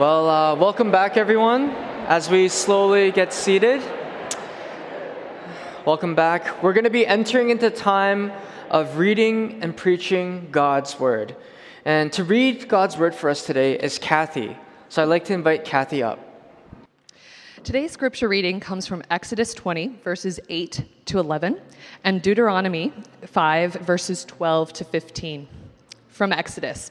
Well, uh, welcome back, everyone, as we slowly get seated. Welcome back. We're going to be entering into time of reading and preaching God's Word. And to read God's Word for us today is Kathy. So I'd like to invite Kathy up. Today's scripture reading comes from Exodus 20, verses 8 to 11, and Deuteronomy 5, verses 12 to 15. From Exodus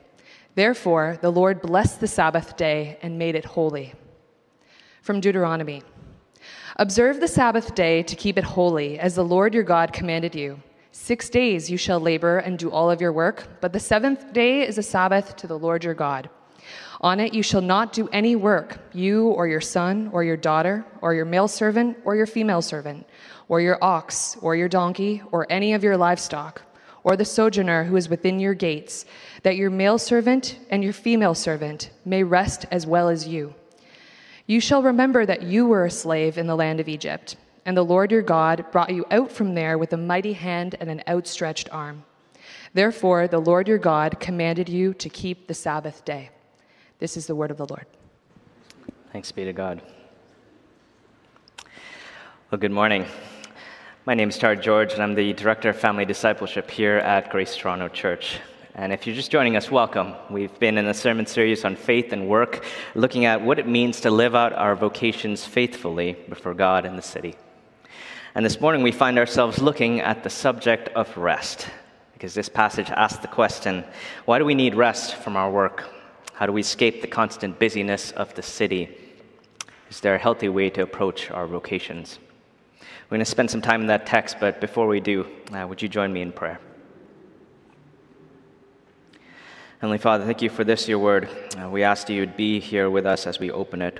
Therefore, the Lord blessed the Sabbath day and made it holy. From Deuteronomy Observe the Sabbath day to keep it holy, as the Lord your God commanded you. Six days you shall labor and do all of your work, but the seventh day is a Sabbath to the Lord your God. On it you shall not do any work, you or your son or your daughter, or your male servant or your female servant, or your ox or your donkey, or any of your livestock, or the sojourner who is within your gates, that your male servant and your female servant may rest as well as you. You shall remember that you were a slave in the land of Egypt, and the Lord your God brought you out from there with a mighty hand and an outstretched arm. Therefore, the Lord your God commanded you to keep the Sabbath day. This is the word of the Lord. Thanks be to God. Well, good morning. My name is Tar George, and I'm the Director of Family Discipleship here at Grace Toronto Church. And if you're just joining us, welcome. We've been in a sermon series on faith and work, looking at what it means to live out our vocations faithfully before God and the city. And this morning we find ourselves looking at the subject of rest, because this passage asks the question why do we need rest from our work? How do we escape the constant busyness of the city? Is there a healthy way to approach our vocations? We're going to spend some time in that text, but before we do, uh, would you join me in prayer? Heavenly Father, thank you for this, your word. Uh, we ask that you would be here with us as we open it.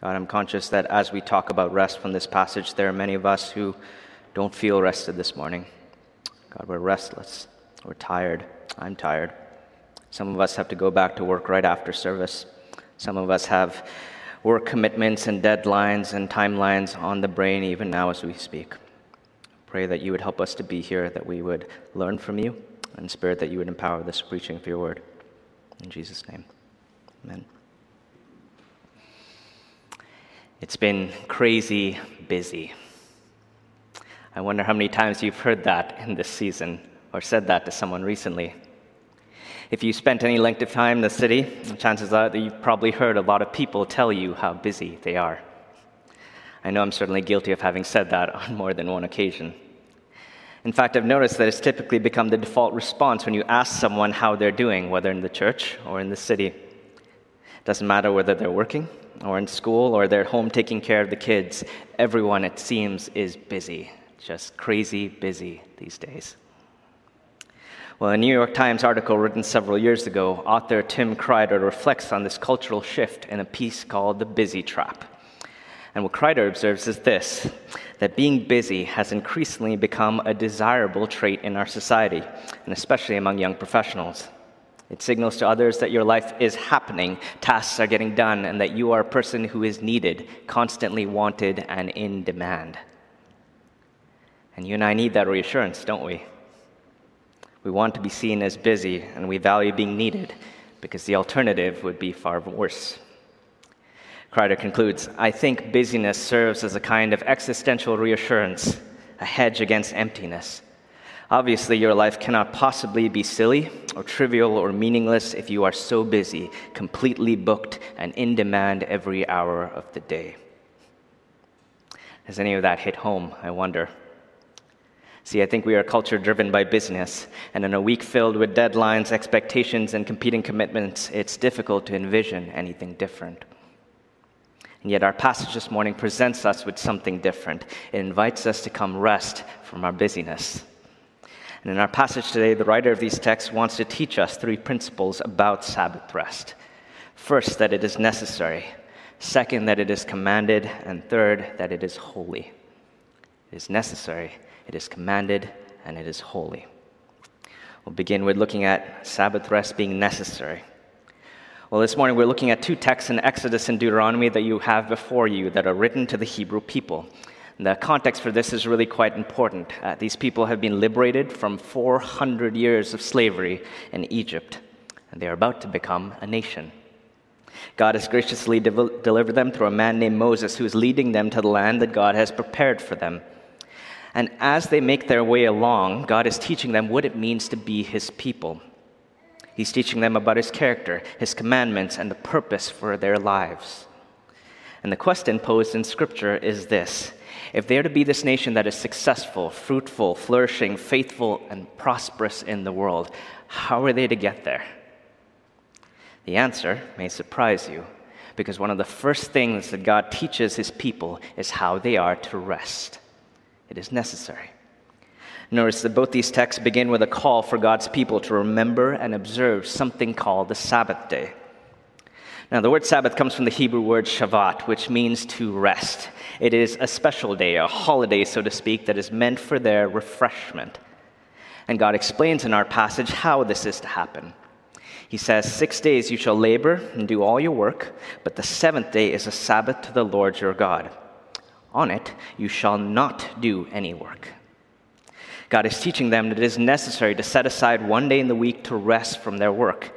God, I'm conscious that as we talk about rest from this passage, there are many of us who don't feel rested this morning. God, we're restless. We're tired. I'm tired. Some of us have to go back to work right after service. Some of us have work commitments and deadlines and timelines on the brain even now as we speak. Pray that you would help us to be here, that we would learn from you, and Spirit, that you would empower this preaching of your word. In Jesus' name, amen. It's been crazy busy. I wonder how many times you've heard that in this season or said that to someone recently. If you spent any length of time in the city, chances are that you've probably heard a lot of people tell you how busy they are. I know I'm certainly guilty of having said that on more than one occasion. In fact, I've noticed that it's typically become the default response when you ask someone how they're doing, whether in the church or in the city. It doesn't matter whether they're working or in school or they're home taking care of the kids. Everyone, it seems, is busy, just crazy busy these days. Well, a New York Times article written several years ago, author Tim Kreider reflects on this cultural shift in a piece called The Busy Trap. And what Kreider observes is this that being busy has increasingly become a desirable trait in our society, and especially among young professionals. It signals to others that your life is happening, tasks are getting done, and that you are a person who is needed, constantly wanted, and in demand. And you and I need that reassurance, don't we? We want to be seen as busy, and we value being needed because the alternative would be far worse. Kreider concludes I think busyness serves as a kind of existential reassurance, a hedge against emptiness. Obviously, your life cannot possibly be silly or trivial or meaningless if you are so busy, completely booked, and in demand every hour of the day. Has any of that hit home, I wonder? See, I think we are a culture driven by business, and in a week filled with deadlines, expectations, and competing commitments, it's difficult to envision anything different. And yet, our passage this morning presents us with something different. It invites us to come rest from our busyness. And in our passage today, the writer of these texts wants to teach us three principles about Sabbath rest. First, that it is necessary. Second, that it is commanded. And third, that it is holy. It is necessary, it is commanded, and it is holy. We'll begin with looking at Sabbath rest being necessary. Well, this morning we're looking at two texts in Exodus and Deuteronomy that you have before you that are written to the Hebrew people. The context for this is really quite important. Uh, these people have been liberated from 400 years of slavery in Egypt, and they are about to become a nation. God has graciously de- delivered them through a man named Moses who is leading them to the land that God has prepared for them. And as they make their way along, God is teaching them what it means to be his people. He's teaching them about his character, his commandments, and the purpose for their lives. And the question posed in Scripture is this If they are to be this nation that is successful, fruitful, flourishing, faithful, and prosperous in the world, how are they to get there? The answer may surprise you, because one of the first things that God teaches his people is how they are to rest. It is necessary. Notice that both these texts begin with a call for God's people to remember and observe something called the Sabbath day. Now, the word Sabbath comes from the Hebrew word Shabbat, which means to rest. It is a special day, a holiday, so to speak, that is meant for their refreshment. And God explains in our passage how this is to happen. He says, Six days you shall labor and do all your work, but the seventh day is a Sabbath to the Lord your God. On it you shall not do any work. God is teaching them that it is necessary to set aside one day in the week to rest from their work.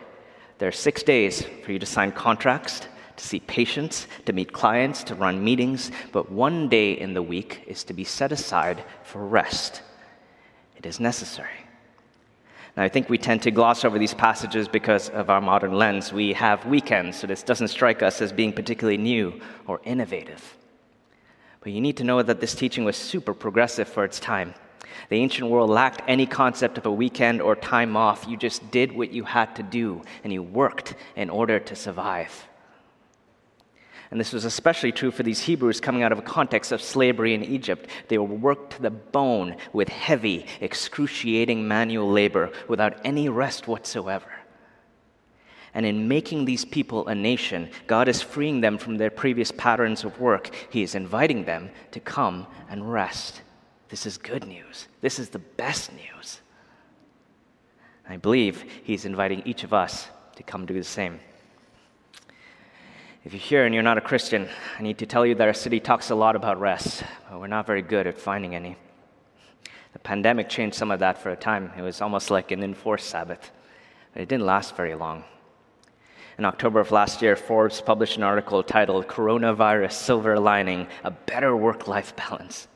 There are six days for you to sign contracts, to see patients, to meet clients, to run meetings, but one day in the week is to be set aside for rest. It is necessary. Now, I think we tend to gloss over these passages because of our modern lens. We have weekends, so this doesn't strike us as being particularly new or innovative. But you need to know that this teaching was super progressive for its time. The ancient world lacked any concept of a weekend or time off. You just did what you had to do, and you worked in order to survive. And this was especially true for these Hebrews coming out of a context of slavery in Egypt. They were worked to the bone with heavy, excruciating manual labor without any rest whatsoever. And in making these people a nation, God is freeing them from their previous patterns of work. He is inviting them to come and rest. This is good news. This is the best news. I believe He's inviting each of us to come do the same. If you're here and you're not a Christian, I need to tell you that our city talks a lot about rest, but we're not very good at finding any. The pandemic changed some of that for a time. It was almost like an enforced Sabbath, but it didn't last very long. In October of last year, Forbes published an article titled Coronavirus Silver Lining A Better Work Life Balance.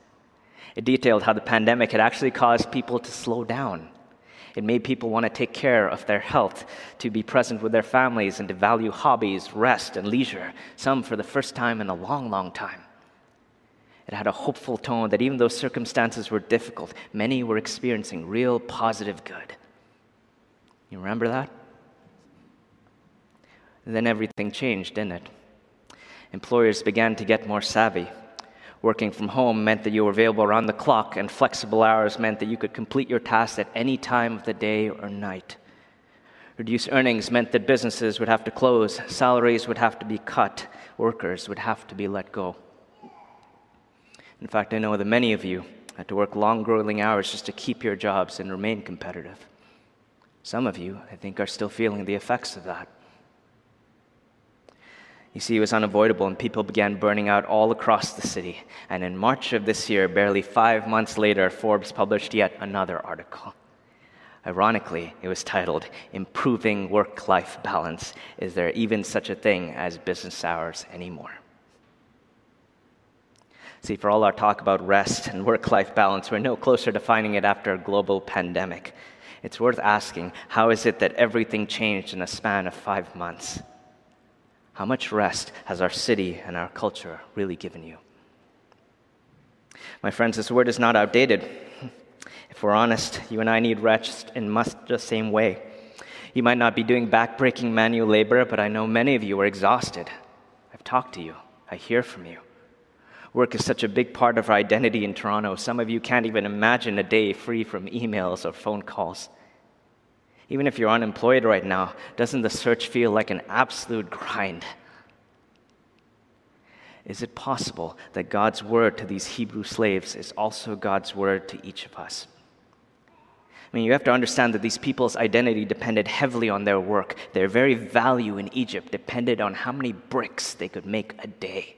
It detailed how the pandemic had actually caused people to slow down it made people want to take care of their health, to be present with their families, and to value hobbies, rest, and leisure, some for the first time in a long, long time. It had a hopeful tone that even though circumstances were difficult, many were experiencing real positive good. You remember that? And then everything changed, didn't it? Employers began to get more savvy. Working from home meant that you were available around the clock, and flexible hours meant that you could complete your tasks at any time of the day or night. Reduced earnings meant that businesses would have to close, salaries would have to be cut, workers would have to be let go. In fact, I know that many of you had to work long, grueling hours just to keep your jobs and remain competitive. Some of you, I think, are still feeling the effects of that. You see, it was unavoidable, and people began burning out all across the city. And in March of this year, barely five months later, Forbes published yet another article. Ironically, it was titled Improving Work Life Balance Is There Even Such a Thing as Business Hours Anymore? See, for all our talk about rest and work life balance, we're no closer to finding it after a global pandemic. It's worth asking how is it that everything changed in a span of five months? How much rest has our city and our culture really given you? My friends, this word is not outdated. If we're honest, you and I need rest in much the same way. You might not be doing backbreaking manual labor, but I know many of you are exhausted. I've talked to you, I hear from you. Work is such a big part of our identity in Toronto. Some of you can't even imagine a day free from emails or phone calls. Even if you're unemployed right now, doesn't the search feel like an absolute grind? Is it possible that God's word to these Hebrew slaves is also God's word to each of us? I mean, you have to understand that these people's identity depended heavily on their work. Their very value in Egypt depended on how many bricks they could make a day.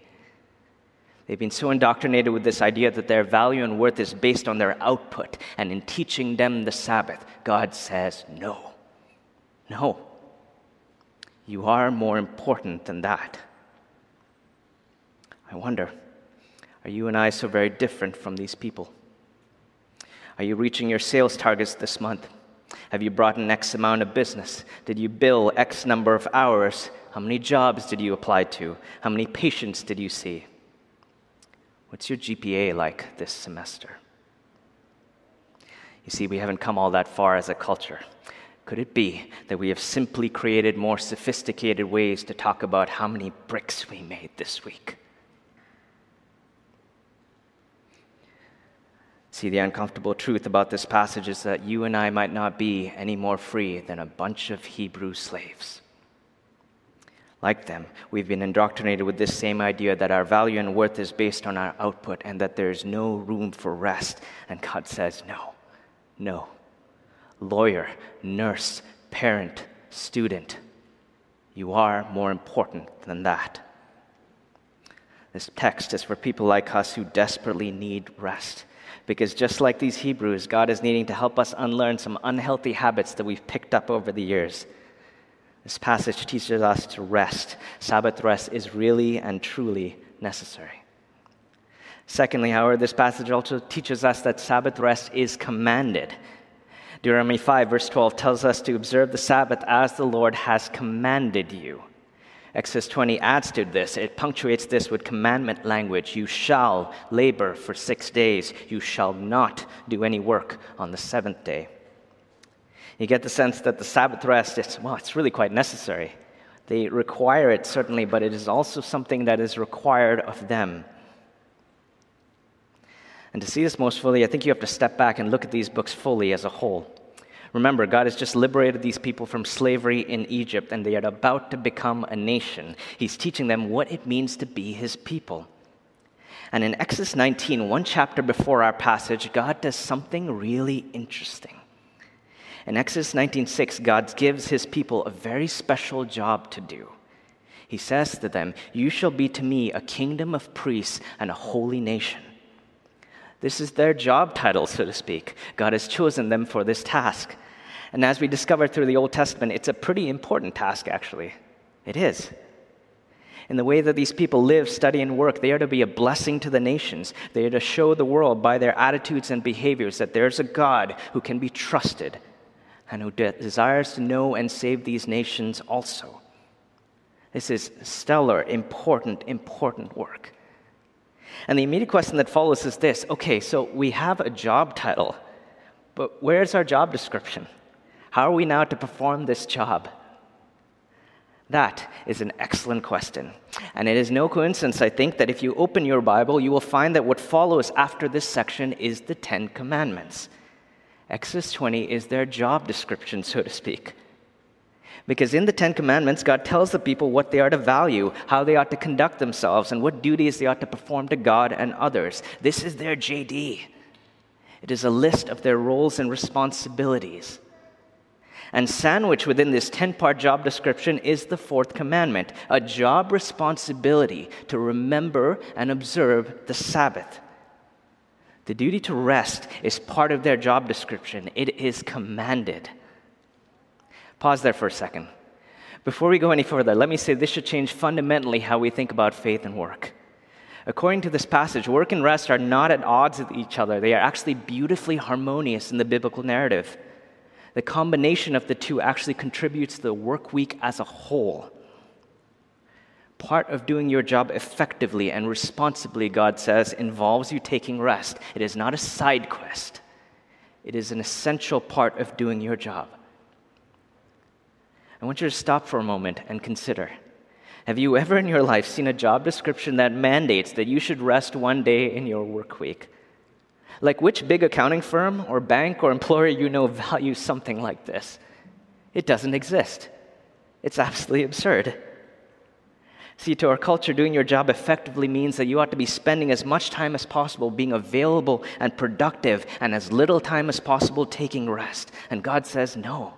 They've been so indoctrinated with this idea that their value and worth is based on their output. And in teaching them the Sabbath, God says, no. No. You are more important than that. I wonder, are you and I so very different from these people? Are you reaching your sales targets this month? Have you brought in X amount of business? Did you bill X number of hours? How many jobs did you apply to? How many patients did you see? What's your GPA like this semester? You see, we haven't come all that far as a culture. Could it be that we have simply created more sophisticated ways to talk about how many bricks we made this week? See, the uncomfortable truth about this passage is that you and I might not be any more free than a bunch of Hebrew slaves. Like them, we've been indoctrinated with this same idea that our value and worth is based on our output and that there's no room for rest. And God says, no, no. Lawyer, nurse, parent, student, you are more important than that. This text is for people like us who desperately need rest. Because just like these Hebrews, God is needing to help us unlearn some unhealthy habits that we've picked up over the years. This passage teaches us to rest. Sabbath rest is really and truly necessary. Secondly, however, this passage also teaches us that Sabbath rest is commanded. Deuteronomy 5, verse 12 tells us to observe the Sabbath as the Lord has commanded you. Exodus 20 adds to this. It punctuates this with commandment language. You shall labor for six days. You shall not do any work on the seventh day. You get the sense that the Sabbath rest is, well, it's really quite necessary. They require it, certainly, but it is also something that is required of them. And to see this most fully, I think you have to step back and look at these books fully as a whole. Remember, God has just liberated these people from slavery in Egypt, and they are about to become a nation. He's teaching them what it means to be his people. And in Exodus 19, one chapter before our passage, God does something really interesting. In Exodus 19:6, God gives his people a very special job to do. He says to them, "You shall be to me a kingdom of priests and a holy nation." This is their job title, so to speak. God has chosen them for this task. And as we discover through the Old Testament, it's a pretty important task, actually. It is. In the way that these people live, study, and work, they are to be a blessing to the nations. They are to show the world by their attitudes and behaviors that there's a God who can be trusted and who de- desires to know and save these nations also. This is stellar, important, important work. And the immediate question that follows is this okay, so we have a job title, but where's our job description? How are we now to perform this job? That is an excellent question. And it is no coincidence, I think, that if you open your Bible, you will find that what follows after this section is the Ten Commandments. Exodus 20 is their job description, so to speak. Because in the Ten Commandments, God tells the people what they are to value, how they ought to conduct themselves, and what duties they ought to perform to God and others. This is their JD. It is a list of their roles and responsibilities. And sandwiched within this 10 part job description is the fourth commandment a job responsibility to remember and observe the Sabbath. The duty to rest is part of their job description, it is commanded. Pause there for a second. Before we go any further, let me say this should change fundamentally how we think about faith and work. According to this passage, work and rest are not at odds with each other. They are actually beautifully harmonious in the biblical narrative the combination of the two actually contributes to the work week as a whole. Part of doing your job effectively and responsibly, God says, involves you taking rest. It is not a side quest, it is an essential part of doing your job. I want you to stop for a moment and consider. Have you ever in your life seen a job description that mandates that you should rest one day in your work week? Like, which big accounting firm or bank or employer you know values something like this? It doesn't exist. It's absolutely absurd. See, to our culture, doing your job effectively means that you ought to be spending as much time as possible being available and productive and as little time as possible taking rest. And God says, no,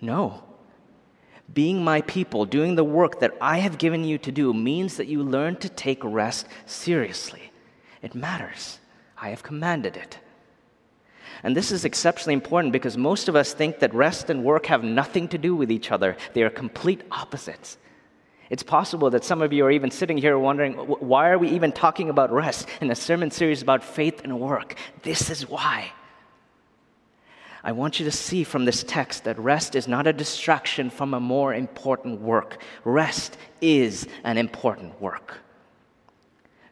no. Being my people, doing the work that I have given you to do, means that you learn to take rest seriously. It matters. I have commanded it. And this is exceptionally important because most of us think that rest and work have nothing to do with each other, they are complete opposites. It's possible that some of you are even sitting here wondering, why are we even talking about rest in a sermon series about faith and work? This is why. I want you to see from this text that rest is not a distraction from a more important work. Rest is an important work.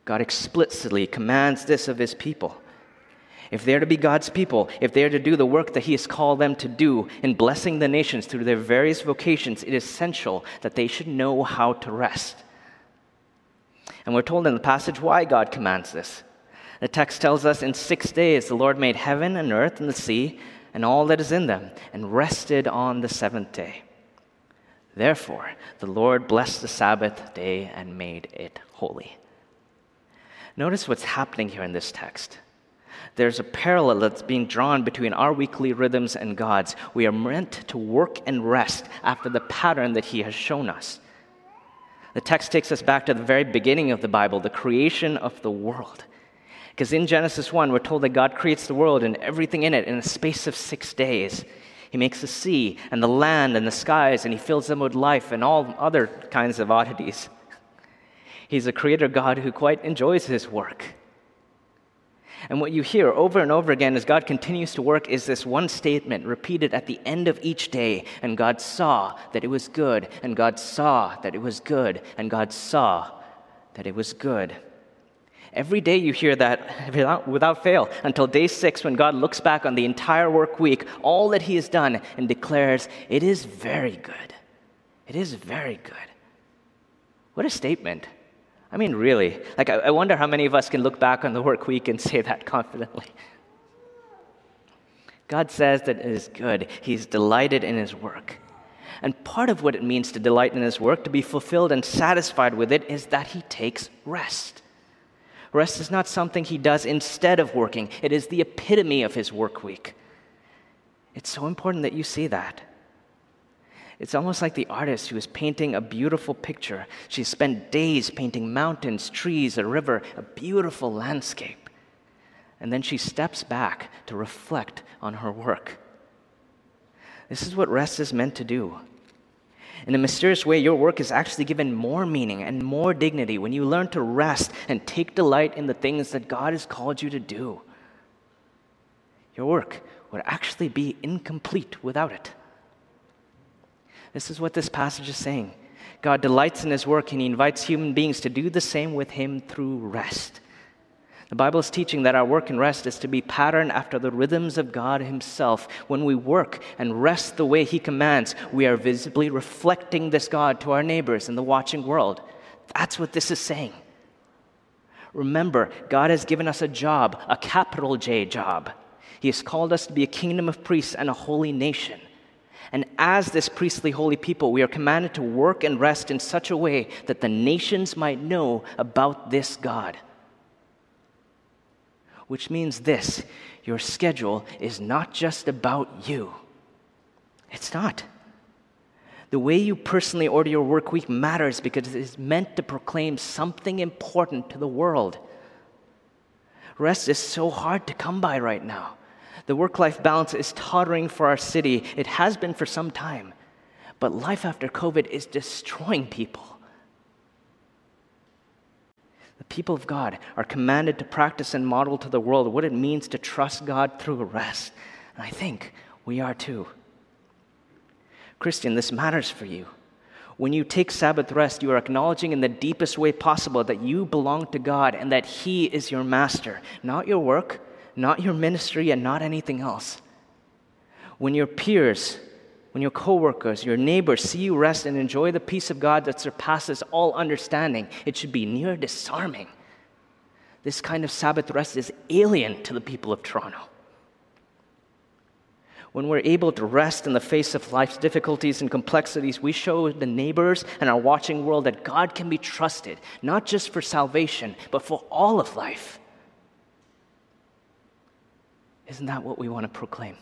God explicitly commands this of his people. If they're to be God's people, if they're to do the work that He has called them to do in blessing the nations through their various vocations, it is essential that they should know how to rest. And we're told in the passage why God commands this. The text tells us in six days the Lord made heaven and earth and the sea and all that is in them, and rested on the seventh day. Therefore, the Lord blessed the Sabbath day and made it holy. Notice what's happening here in this text there's a parallel that's being drawn between our weekly rhythms and God's. We are meant to work and rest after the pattern that He has shown us. The text takes us back to the very beginning of the Bible, the creation of the world. Because in Genesis 1, we're told that God creates the world and everything in it in a space of six days. He makes the sea and the land and the skies, and He fills them with life and all other kinds of oddities. He's a creator God who quite enjoys His work. And what you hear over and over again as God continues to work is this one statement repeated at the end of each day. And God saw that it was good, and God saw that it was good, and God saw that it was good. Every day you hear that without, without, fail until day six when God looks back on the entire work week, all that He has done, and declares, It is very good. It is very good. What a statement. I mean, really. Like, I, I wonder how many of us can look back on the work week and say that confidently. God says that it is good. He's delighted in His work. And part of what it means to delight in His work, to be fulfilled and satisfied with it, is that He takes rest. Rest is not something He does instead of working, it is the epitome of His work week. It's so important that you see that. It's almost like the artist who is painting a beautiful picture. She spent days painting mountains, trees, a river, a beautiful landscape. And then she steps back to reflect on her work. This is what rest is meant to do. In a mysterious way, your work is actually given more meaning and more dignity when you learn to rest and take delight in the things that God has called you to do. Your work would actually be incomplete without it. This is what this passage is saying. God delights in his work and he invites human beings to do the same with him through rest. The Bible is teaching that our work and rest is to be patterned after the rhythms of God Himself. When we work and rest the way He commands, we are visibly reflecting this God to our neighbors in the watching world. That's what this is saying. Remember, God has given us a job, a capital J job. He has called us to be a kingdom of priests and a holy nation. And as this priestly holy people, we are commanded to work and rest in such a way that the nations might know about this God. Which means this your schedule is not just about you. It's not. The way you personally order your work week matters because it is meant to proclaim something important to the world. Rest is so hard to come by right now. The work life balance is tottering for our city. It has been for some time. But life after COVID is destroying people. The people of God are commanded to practice and model to the world what it means to trust God through rest. And I think we are too. Christian, this matters for you. When you take Sabbath rest, you are acknowledging in the deepest way possible that you belong to God and that He is your master, not your work, not your ministry, and not anything else. When your peers, when your coworkers, your neighbors see you rest and enjoy the peace of God that surpasses all understanding, it should be near disarming. This kind of Sabbath rest is alien to the people of Toronto. When we're able to rest in the face of life's difficulties and complexities, we show the neighbors and our watching world that God can be trusted, not just for salvation, but for all of life. Isn't that what we want to proclaim?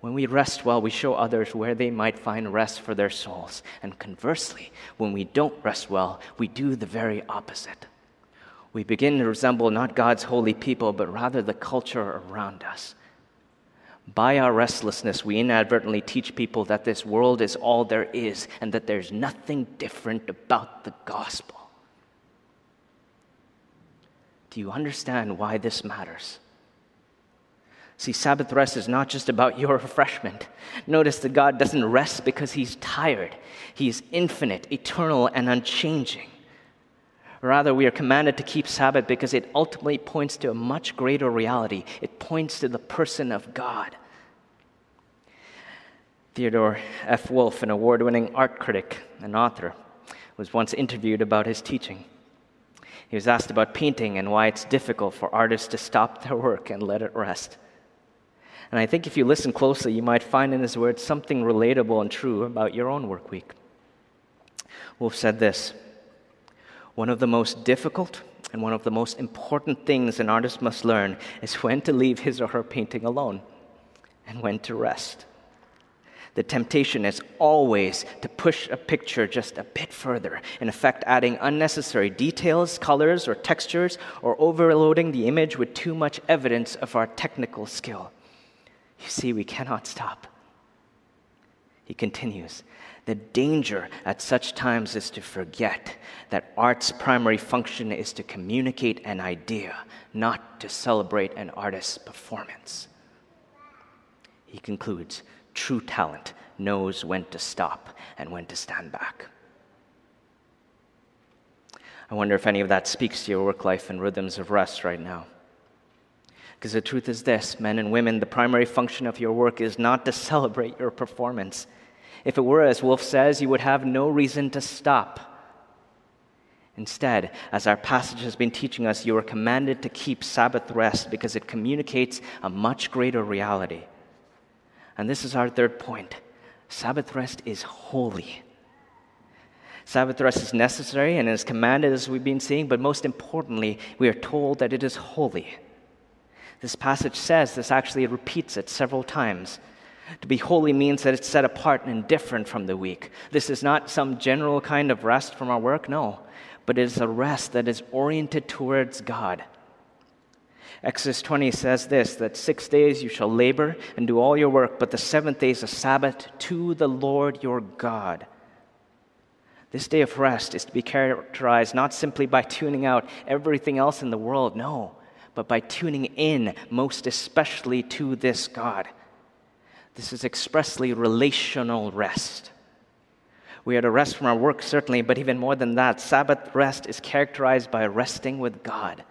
When we rest well, we show others where they might find rest for their souls. And conversely, when we don't rest well, we do the very opposite. We begin to resemble not God's holy people, but rather the culture around us. By our restlessness, we inadvertently teach people that this world is all there is and that there's nothing different about the gospel. Do you understand why this matters? See, Sabbath rest is not just about your refreshment. Notice that God doesn't rest because he's tired, he is infinite, eternal, and unchanging. Rather, we are commanded to keep Sabbath because it ultimately points to a much greater reality. It points to the person of God. Theodore F. Wolff, an award winning art critic and author, was once interviewed about his teaching. He was asked about painting and why it's difficult for artists to stop their work and let it rest. And I think if you listen closely, you might find in his words something relatable and true about your own work week. Wolff said this One of the most difficult and one of the most important things an artist must learn is when to leave his or her painting alone and when to rest. The temptation is always to push a picture just a bit further, in effect, adding unnecessary details, colors, or textures, or overloading the image with too much evidence of our technical skill. You see, we cannot stop. He continues The danger at such times is to forget that art's primary function is to communicate an idea, not to celebrate an artist's performance. He concludes True talent knows when to stop and when to stand back. I wonder if any of that speaks to your work life and rhythms of rest right now. Because the truth is this men and women, the primary function of your work is not to celebrate your performance. If it were, as Wolff says, you would have no reason to stop. Instead, as our passage has been teaching us, you are commanded to keep Sabbath rest because it communicates a much greater reality. And this is our third point Sabbath rest is holy. Sabbath rest is necessary and is commanded, as we've been seeing, but most importantly, we are told that it is holy. This passage says this actually repeats it several times. To be holy means that it's set apart and different from the week. This is not some general kind of rest from our work, no, but it is a rest that is oriented towards God. Exodus 20 says this that six days you shall labor and do all your work, but the seventh day is a Sabbath to the Lord your God. This day of rest is to be characterized not simply by tuning out everything else in the world, no, but by tuning in most especially to this God. This is expressly relational rest. We are to rest from our work, certainly, but even more than that, Sabbath rest is characterized by resting with God.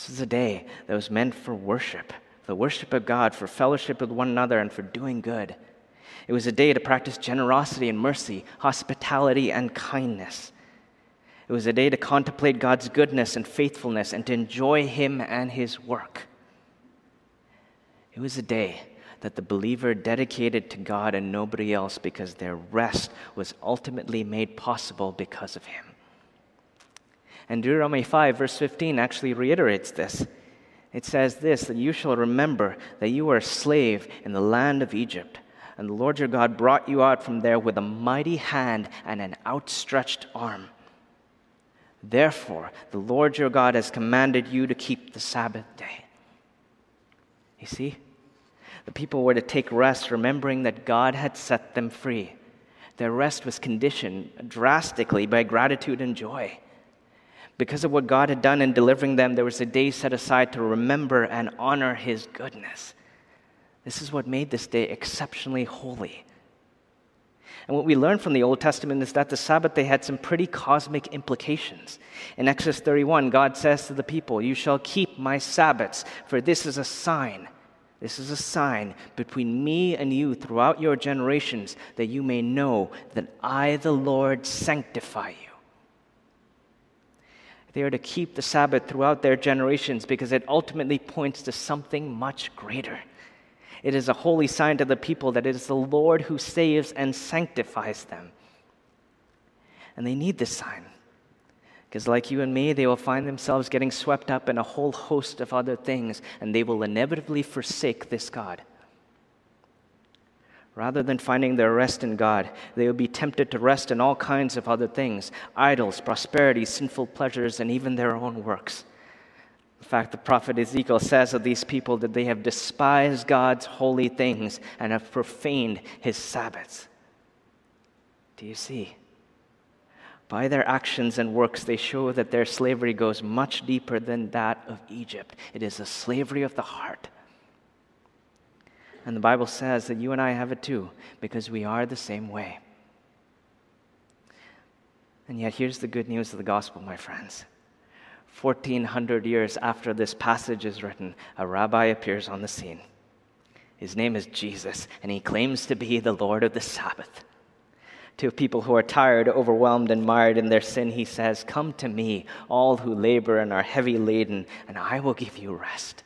This is a day that was meant for worship, the worship of God, for fellowship with one another, and for doing good. It was a day to practice generosity and mercy, hospitality and kindness. It was a day to contemplate God's goodness and faithfulness and to enjoy Him and His work. It was a day that the believer dedicated to God and nobody else because their rest was ultimately made possible because of Him. And Deuteronomy 5, verse 15, actually reiterates this. It says this that you shall remember that you were a slave in the land of Egypt, and the Lord your God brought you out from there with a mighty hand and an outstretched arm. Therefore, the Lord your God has commanded you to keep the Sabbath day. You see, the people were to take rest, remembering that God had set them free. Their rest was conditioned drastically by gratitude and joy. Because of what God had done in delivering them, there was a day set aside to remember and honor His goodness. This is what made this day exceptionally holy. And what we learn from the Old Testament is that the Sabbath day had some pretty cosmic implications. In Exodus 31, God says to the people, You shall keep my Sabbaths, for this is a sign. This is a sign between me and you throughout your generations, that you may know that I, the Lord, sanctify you. They are to keep the Sabbath throughout their generations because it ultimately points to something much greater. It is a holy sign to the people that it is the Lord who saves and sanctifies them. And they need this sign because, like you and me, they will find themselves getting swept up in a whole host of other things, and they will inevitably forsake this God. Rather than finding their rest in God, they will be tempted to rest in all kinds of other things idols, prosperity, sinful pleasures, and even their own works. In fact, the prophet Ezekiel says of these people that they have despised God's holy things and have profaned his Sabbaths. Do you see? By their actions and works, they show that their slavery goes much deeper than that of Egypt. It is a slavery of the heart. And the Bible says that you and I have it too, because we are the same way. And yet, here's the good news of the gospel, my friends. 1400 years after this passage is written, a rabbi appears on the scene. His name is Jesus, and he claims to be the Lord of the Sabbath. To people who are tired, overwhelmed, and mired in their sin, he says, Come to me, all who labor and are heavy laden, and I will give you rest.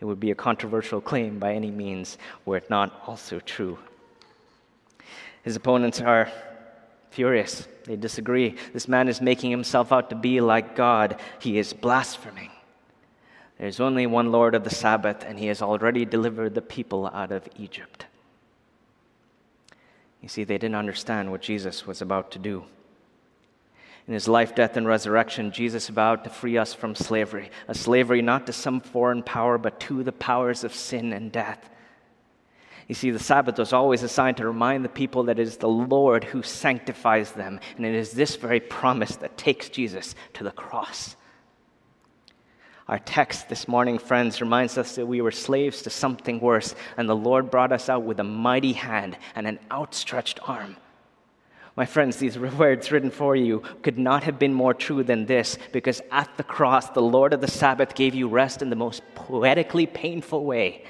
It would be a controversial claim by any means, were it not also true. His opponents are furious. They disagree. This man is making himself out to be like God. He is blaspheming. There's only one Lord of the Sabbath, and he has already delivered the people out of Egypt. You see, they didn't understand what Jesus was about to do. In his life, death, and resurrection, Jesus vowed to free us from slavery, a slavery not to some foreign power, but to the powers of sin and death. You see, the Sabbath was always assigned to remind the people that it is the Lord who sanctifies them, and it is this very promise that takes Jesus to the cross. Our text this morning, friends, reminds us that we were slaves to something worse, and the Lord brought us out with a mighty hand and an outstretched arm. My friends, these words written for you could not have been more true than this, because at the cross, the Lord of the Sabbath gave you rest in the most poetically painful way.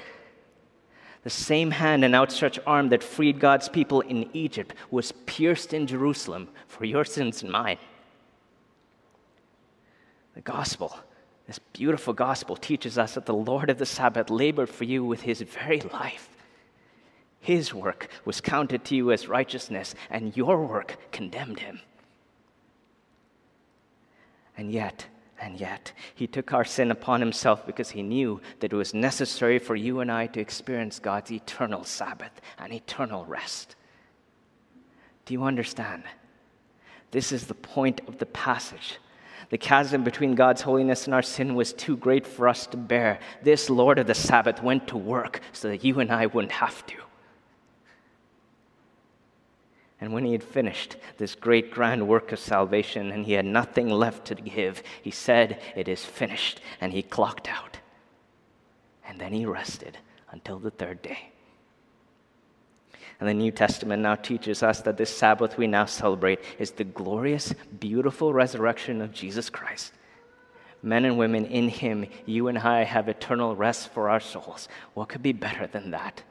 The same hand and outstretched arm that freed God's people in Egypt was pierced in Jerusalem for your sins and mine. The gospel this beautiful gospel teaches us that the Lord of the Sabbath labored for you with his very life. His work was counted to you as righteousness, and your work condemned him. And yet, and yet, he took our sin upon himself because he knew that it was necessary for you and I to experience God's eternal Sabbath and eternal rest. Do you understand? This is the point of the passage the chasm between God's holiness and our sin was too great for us to bear. This Lord of the Sabbath went to work so that you and I wouldn't have to. And when he had finished this great grand work of salvation and he had nothing left to give, he said, It is finished. And he clocked out. And then he rested until the third day. And the New Testament now teaches us that this Sabbath we now celebrate is the glorious, beautiful resurrection of Jesus Christ. Men and women in Him, you and I have eternal rest for our souls. What could be better than that?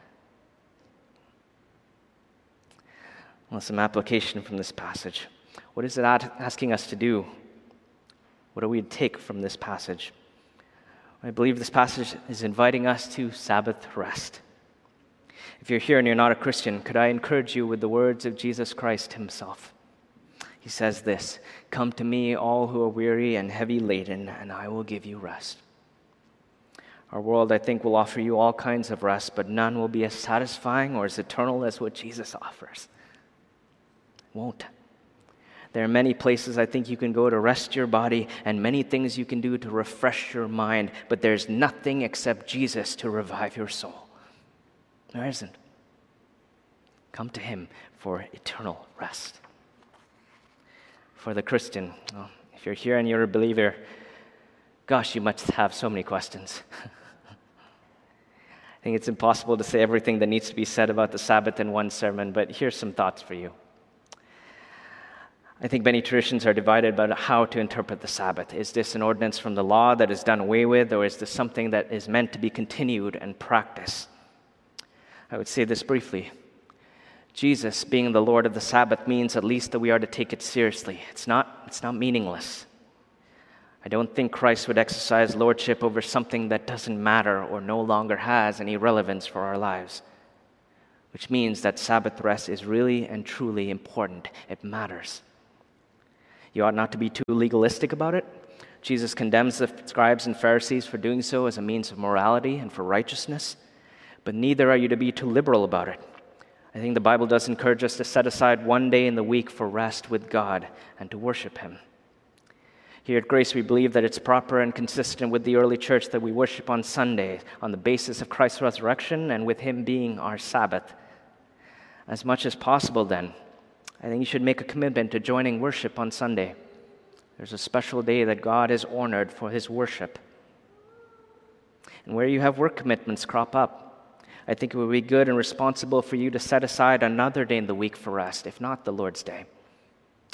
Well, some application from this passage. What is it asking us to do? What do we take from this passage? I believe this passage is inviting us to Sabbath rest. If you're here and you're not a Christian, could I encourage you with the words of Jesus Christ himself? He says this Come to me, all who are weary and heavy laden, and I will give you rest. Our world, I think, will offer you all kinds of rest, but none will be as satisfying or as eternal as what Jesus offers. Won't. There are many places I think you can go to rest your body and many things you can do to refresh your mind, but there's nothing except Jesus to revive your soul. There isn't. Come to Him for eternal rest. For the Christian, well, if you're here and you're a believer, gosh, you must have so many questions. I think it's impossible to say everything that needs to be said about the Sabbath in one sermon, but here's some thoughts for you. I think many traditions are divided about how to interpret the Sabbath. Is this an ordinance from the law that is done away with, or is this something that is meant to be continued and practiced? I would say this briefly Jesus being the Lord of the Sabbath means at least that we are to take it seriously. It's not, it's not meaningless. I don't think Christ would exercise lordship over something that doesn't matter or no longer has any relevance for our lives, which means that Sabbath rest is really and truly important. It matters. You ought not to be too legalistic about it. Jesus condemns the scribes and Pharisees for doing so as a means of morality and for righteousness, but neither are you to be too liberal about it. I think the Bible does encourage us to set aside one day in the week for rest with God and to worship Him. Here at Grace, we believe that it's proper and consistent with the early church that we worship on Sunday on the basis of Christ's resurrection and with Him being our Sabbath. As much as possible, then, I think you should make a commitment to joining worship on Sunday. There's a special day that God has honored for His worship. And where you have work commitments crop up, I think it would be good and responsible for you to set aside another day in the week for rest, if not the Lord's Day.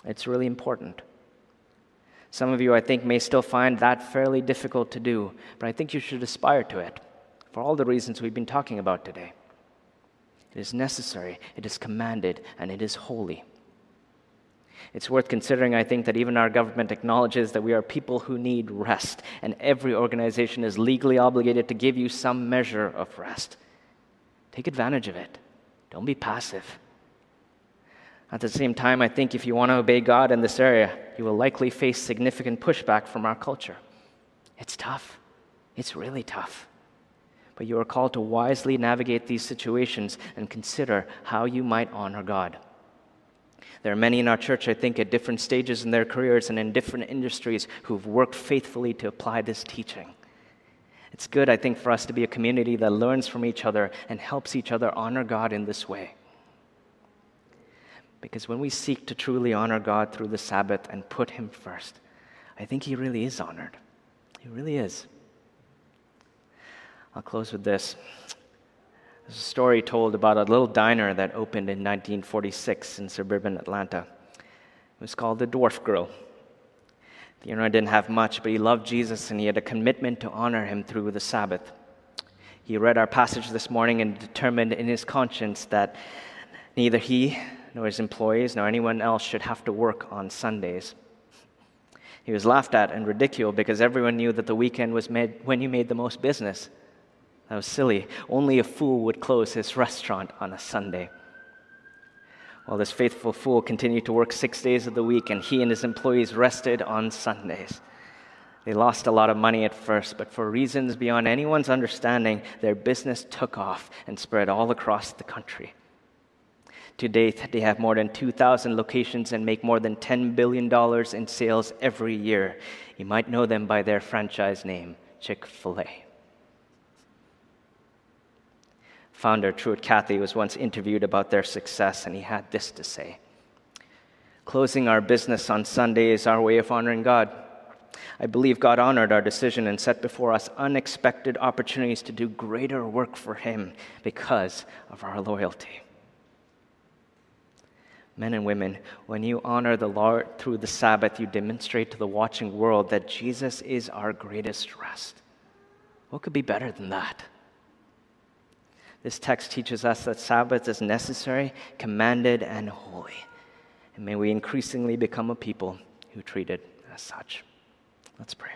It's really important. Some of you, I think, may still find that fairly difficult to do, but I think you should aspire to it for all the reasons we've been talking about today. It is necessary, it is commanded, and it is holy. It's worth considering, I think, that even our government acknowledges that we are people who need rest, and every organization is legally obligated to give you some measure of rest. Take advantage of it. Don't be passive. At the same time, I think if you want to obey God in this area, you will likely face significant pushback from our culture. It's tough. It's really tough. But you are called to wisely navigate these situations and consider how you might honor God. There are many in our church, I think, at different stages in their careers and in different industries who've worked faithfully to apply this teaching. It's good, I think, for us to be a community that learns from each other and helps each other honor God in this way. Because when we seek to truly honor God through the Sabbath and put Him first, I think He really is honored. He really is. I'll close with this. There's a story told about a little diner that opened in 1946 in suburban Atlanta. It was called the Dwarf Grill. The owner didn't have much, but he loved Jesus and he had a commitment to honor him through the Sabbath. He read our passage this morning and determined in his conscience that neither he nor his employees, nor anyone else should have to work on Sundays. He was laughed at and ridiculed because everyone knew that the weekend was made when you made the most business. That was silly. Only a fool would close his restaurant on a Sunday. Well, this faithful fool continued to work six days of the week, and he and his employees rested on Sundays. They lost a lot of money at first, but for reasons beyond anyone's understanding, their business took off and spread all across the country. To date, they have more than 2,000 locations and make more than $10 billion in sales every year. You might know them by their franchise name, Chick fil A. Founder Truett Cathy was once interviewed about their success, and he had this to say Closing our business on Sunday is our way of honoring God. I believe God honored our decision and set before us unexpected opportunities to do greater work for Him because of our loyalty men and women, when you honor the Lord through the Sabbath, you demonstrate to the watching world that Jesus is our greatest rest. What could be better than that? This text teaches us that Sabbath is necessary, commanded, and holy. And may we increasingly become a people who treat it as such. Let's pray.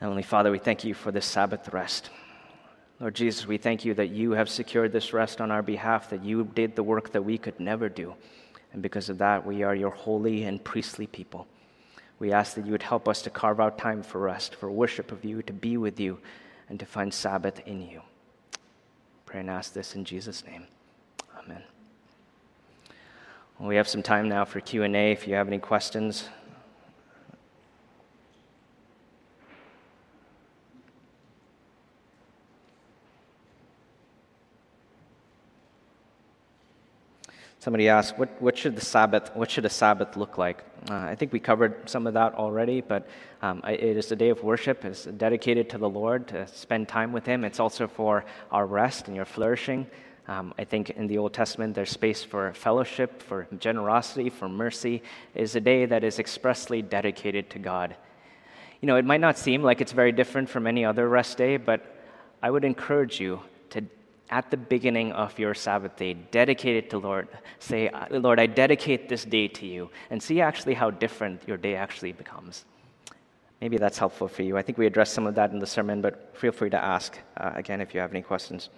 Heavenly Father, we thank you for this Sabbath rest. Lord Jesus, we thank you that you have secured this rest on our behalf, that you did the work that we could never do. And because of that, we are your holy and priestly people. We ask that you would help us to carve out time for rest, for worship of you, to be with you, and to find Sabbath in you. Pray and ask this in Jesus' name. Amen. Well, we have some time now for Q&A if you have any questions. Somebody asked, what, what, should the Sabbath, what should a Sabbath look like? Uh, I think we covered some of that already, but um, it is a day of worship. It's dedicated to the Lord to spend time with Him. It's also for our rest and your flourishing. Um, I think in the Old Testament, there's space for fellowship, for generosity, for mercy. It is a day that is expressly dedicated to God. You know, it might not seem like it's very different from any other rest day, but I would encourage you at the beginning of your Sabbath day, dedicate it to Lord. Say, Lord, I dedicate this day to you, and see actually how different your day actually becomes. Maybe that's helpful for you. I think we addressed some of that in the sermon, but feel free to ask uh, again if you have any questions.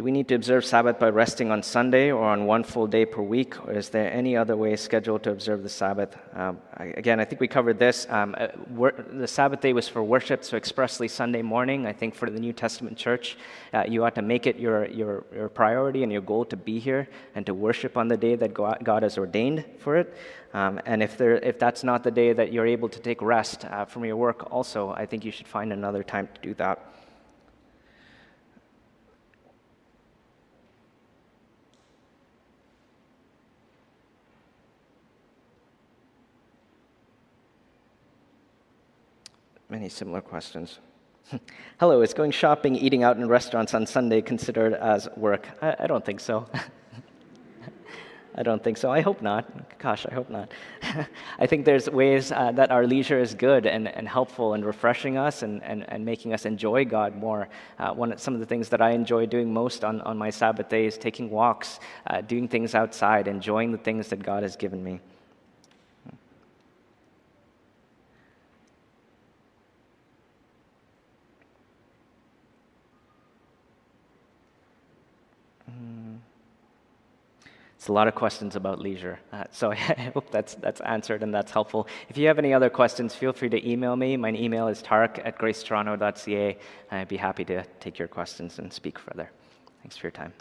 Do we need to observe Sabbath by resting on Sunday or on one full day per week, or is there any other way scheduled to observe the Sabbath? Um, I, again, I think we covered this. Um, uh, wor- the Sabbath day was for worship, so expressly Sunday morning. I think for the New Testament church, uh, you ought to make it your, your, your priority and your goal to be here and to worship on the day that God has ordained for it. Um, and if, there, if that's not the day that you're able to take rest uh, from your work, also, I think you should find another time to do that. Many similar questions. Hello, is going shopping, eating out in restaurants on Sunday considered as work? I, I don't think so. I don't think so. I hope not. Gosh, I hope not. I think there's ways uh, that our leisure is good and, and helpful and refreshing us and, and, and making us enjoy God more. Uh, one, some of the things that I enjoy doing most on, on my Sabbath day is taking walks, uh, doing things outside, enjoying the things that God has given me. It's a lot of questions about leisure. Uh, so I hope that's, that's answered and that's helpful. If you have any other questions, feel free to email me. My email is tark at gracetoronto.ca. I'd be happy to take your questions and speak further. Thanks for your time.